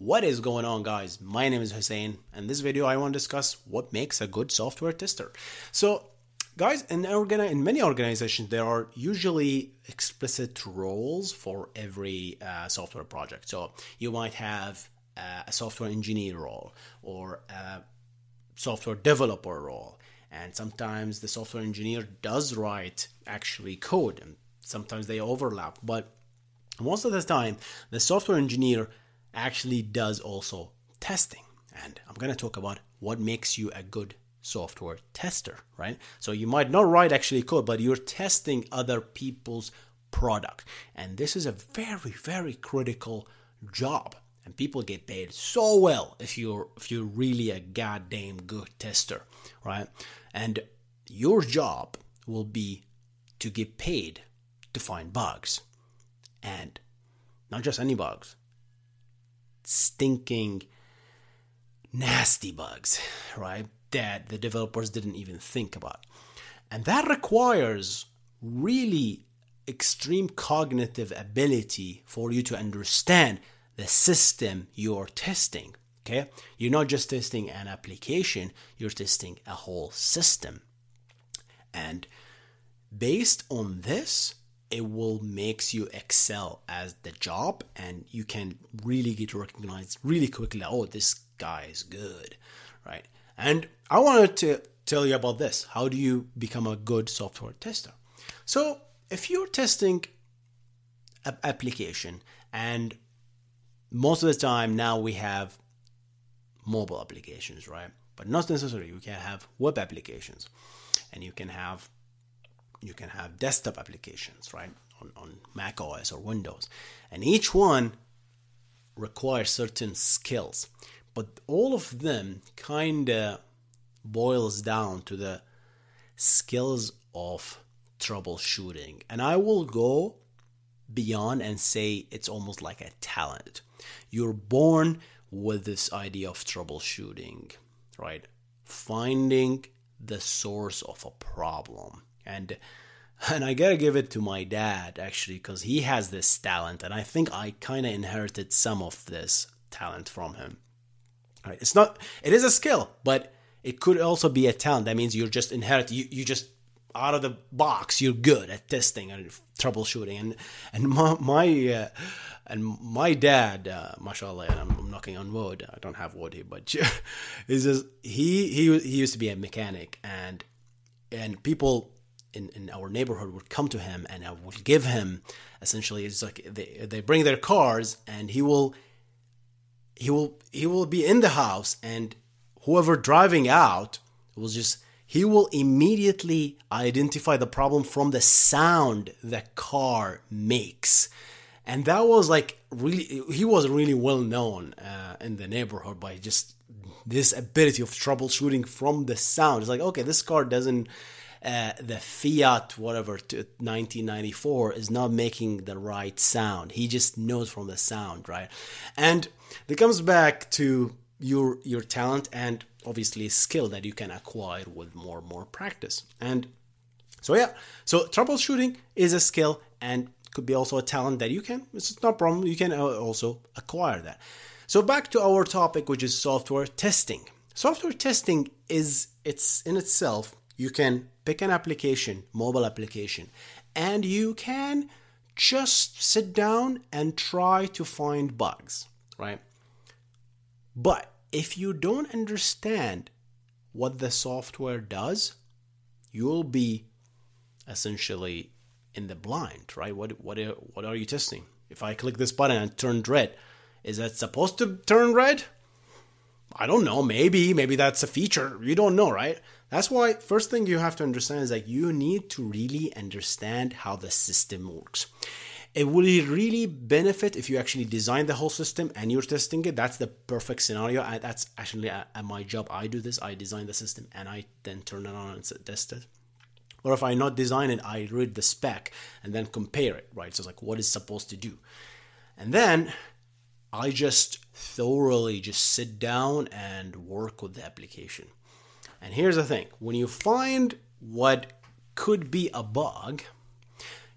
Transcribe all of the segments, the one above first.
What is going on guys? My name is Hussein and this video I want to discuss what makes a good software tester. So guys in, organi- in many organizations there are usually explicit roles for every uh, software project. So you might have uh, a software engineer role or a software developer role and sometimes the software engineer does write actually code and sometimes they overlap but most of the time the software engineer actually does also testing. And I'm going to talk about what makes you a good software tester, right? So you might not write actually code, but you're testing other people's product. And this is a very, very critical job. And people get paid so well if you're if you're really a goddamn good tester, right? And your job will be to get paid to find bugs. And not just any bugs, stinking, nasty bugs, right? That the developers didn't even think about. And that requires really extreme cognitive ability for you to understand the system you're testing. Okay? You're not just testing an application, you're testing a whole system. And based on this, it will makes you excel as the job and you can really get recognized really quickly. Oh this guy is good right? And i wanted to tell you about this. How do you become a good software tester? So if you're testing an application and most of the time now we have mobile applications right? But not necessarily. You can have web applications and you can have you can have desktop applications, right, on, on Mac OS or Windows. And each one requires certain skills. But all of them kind of boils down to the skills of troubleshooting. And I will go beyond and say it's almost like a talent. You're born with this idea of troubleshooting, right? Finding the source of a problem and and I gotta give it to my dad actually because he has this talent, and I think I kind of inherited some of this talent from him. Right? It's not, it is a skill, but it could also be a talent. That means you're just inherit, you, you just out of the box, you're good at testing and troubleshooting. And and my, my uh, and my dad, uh, mashallah, I'm, I'm, knocking on wood. I don't have wood here, but is he he he used to be a mechanic, and and people in, in our neighborhood would come to him and I would give him essentially it's like they, they bring their cars and he will he will he will be in the house and whoever driving out will just he will immediately identify the problem from the sound the car makes. And that was like really he was really well known uh, in the neighborhood by just this ability of troubleshooting from the sound. It's like okay this car doesn't uh, the Fiat whatever to 1994 is not making the right sound. He just knows from the sound, right? And it comes back to your your talent and obviously skill that you can acquire with more and more practice. And so yeah, so troubleshooting is a skill and could be also a talent that you can. It's not a problem. You can uh, also acquire that. So back to our topic, which is software testing. Software testing is it's in itself you can pick an application, mobile application, and you can just sit down and try to find bugs, right? But if you don't understand what the software does, you'll be essentially in the blind, right? What what what are you testing? If I click this button and it turned red, is that supposed to turn red? I don't know. Maybe maybe that's a feature. You don't know, right? That's why first thing you have to understand is that you need to really understand how the system works. it will really benefit if you actually design the whole system and you're testing it. That's the perfect scenario. I, that's actually uh, at my job. I do this. I design the system and I then turn it on and test it. Or if I not design it, I read the spec and then compare it, right? So it's like what is supposed to do. And then I just thoroughly just sit down and work with the application. And here's the thing when you find what could be a bug,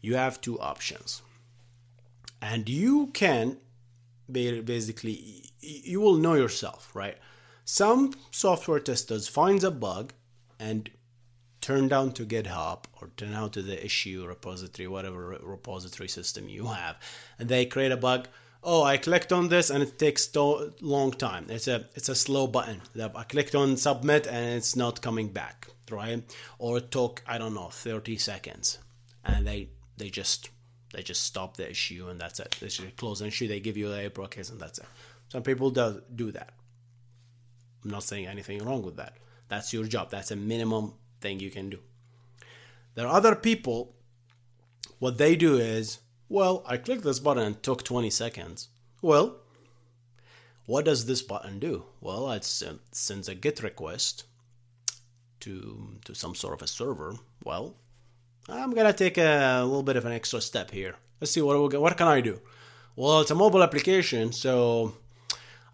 you have two options. And you can basically, you will know yourself, right? Some software testers finds a bug and turn down to GitHub or turn out to the issue repository, whatever repository system you have, and they create a bug oh i clicked on this and it takes a long time. It's a it's a slow button i clicked on submit and it's not coming back right? Or it took i don't know 30 seconds and they they just they just stop the issue and that's it. They just close the issue they give you a case and that's it. Some people do do that. I'm not saying anything wrong with that. That's your job. That's a minimum thing you can do. There are other people what they do is well, I clicked this button and took 20 seconds. Well, what does this button do? Well, it sends a GET request to, to some sort of a server. Well, I'm gonna take a little bit of an extra step here. Let's see what what can I do. Well, it's a mobile application, so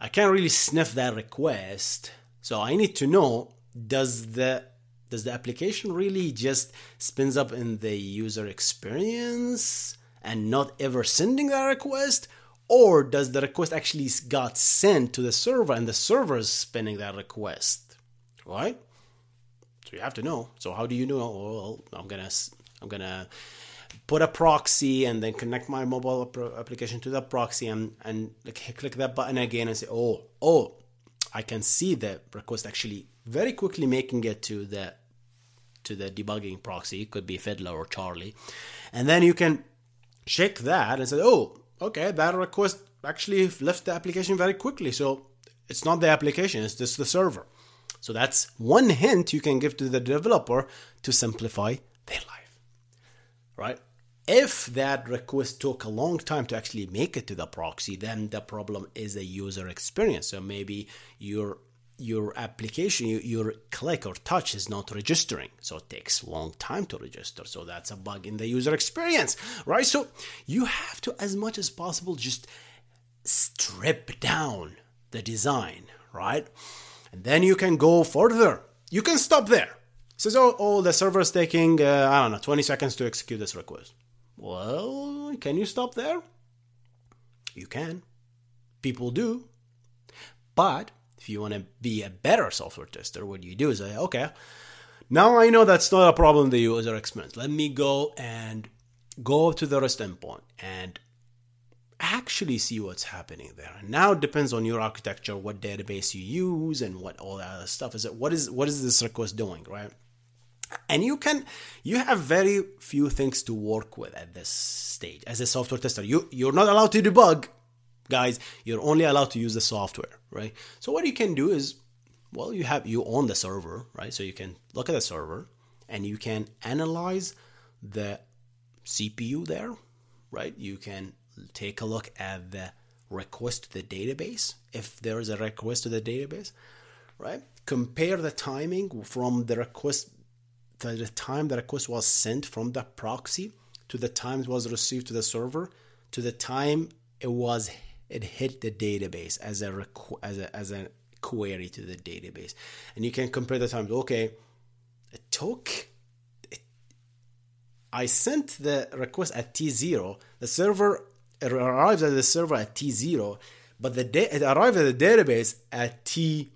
I can't really sniff that request. So I need to know does the does the application really just spins up in the user experience and not ever sending that request? Or does the request actually got sent to the server and the server is spinning that request? Right? So you have to know. So how do you know? Oh, well, I'm gonna I'm gonna put a proxy and then connect my mobile application to the proxy and and click that button again and say, oh oh, I can see the request actually very quickly making it to the to the debugging proxy. It could be Fiddler or Charles, and then you can check that and say, oh, okay, that request actually left the application very quickly. So it's not the application, it's just the server. So that's one hint you can give to the developer to simplify their life. Right? If that request took a long time to actually make it to the proxy, then the problem is a user experience. So maybe your your application, your click or touch is not registering. So it takes long time to register. So that's a bug in the user experience, right? So you have to, as much as possible, just strip down the design, right? And then you can go further. You can stop there. Says, oh, oh, the server is taking, uh, I don't know, 20 seconds to execute this request. Well, can you stop there? You can. People do. But if you want to be a better software tester, what you do is say, okay, now I know that's not a problem the user experience. Let me go and go to the REST endpoint and actually see what's happening there. And now it depends on your architecture, what database you use, and what all that other stuff is. It what is what is this request doing, right? And you can you have very few things to work with at this stage as a software tester. You you're not allowed to debug guys you're only allowed to use the software right? So what you can do is well you have you own the server right? So you can look at the server and you can analyze the cpu there right? You can take a look at the request to the database if there is a request to the database right? Compare the timing from the request to the time the request was sent from the proxy to the time it was received to the server to the time it was it hit the database as a requ- as a as a query to the database, and you can compare the times. Okay, it took. It, I sent the request at T zero. The server arrives at the server at T zero, but the da- it arrived at the database at T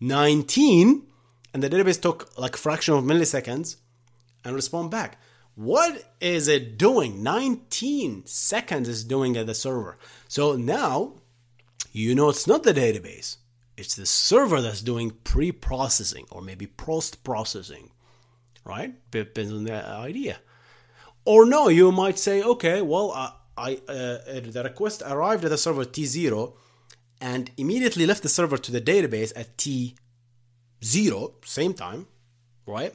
nineteen, and the database took like fraction of milliseconds and respond back. What is it doing? 19 seconds is doing at the server. So now you know it's not the database, it's the server that's doing pre processing or maybe post processing, right? Depends on the idea. Or no, you might say, okay, well, I uh, the request arrived at the server T0 and immediately left the server to the database at T0, same time, right?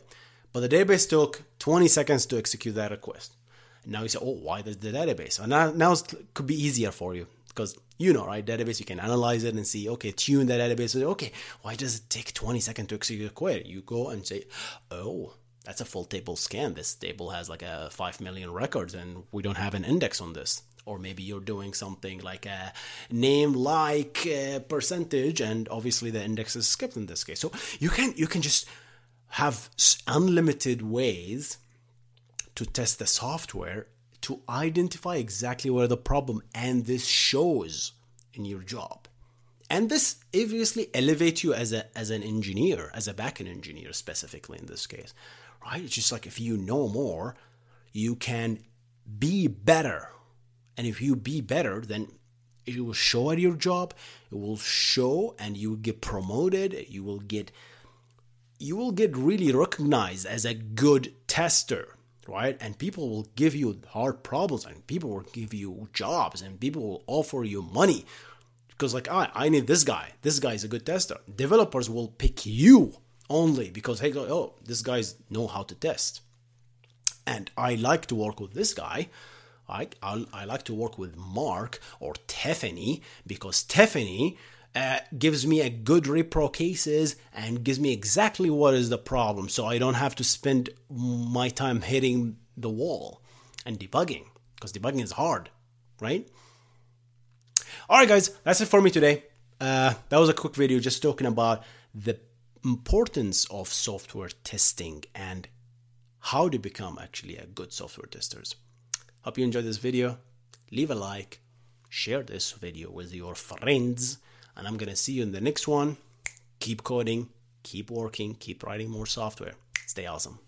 But the database took 20 seconds to execute that request. And now you say, oh, why the, the database? And now, now it could be easier for you because you know, right? Database, you can analyze it and see, okay, tune that database. Okay, why does it take 20 seconds to execute a query? You go and say, oh, that's a full table scan. This table has like a 5 million records and we don't have an index on this. Or maybe you're doing something like a name like uh, percentage, and obviously the index is skipped in this case. So you can you can just have unlimited ways to test the software to identify exactly where the problem and this shows in your job. And this obviously elevates you as a as an engineer, as a backend engineer specifically in this case. Right? It's just like if you know more, you can be better. And if you be better, then it will show at your job, it will show and you will get promoted, you will get you will get really recognized as a good tester right? And people will give you hard problems and people will give you jobs and people will offer you money because like I, I need this guy. This guy is a good tester. Developers will pick you only because hey, oh, this guys know how to test. And I like to work with this guy. I, I, I like to work with Mark or Tiffany because Tiffany uh, gives me a good repro cases and gives me exactly what is the problem so i don't have to spend my time hitting the wall and debugging because debugging is hard right? All right guys that's it for me today. Uh, that was a quick video just talking about the importance of software testing and how to become actually a good software testers. Hope you enjoyed this video. Leave a like. Share this video with your friends and I'm going to see you in the next one. Keep coding, keep working, keep writing more software. Stay awesome.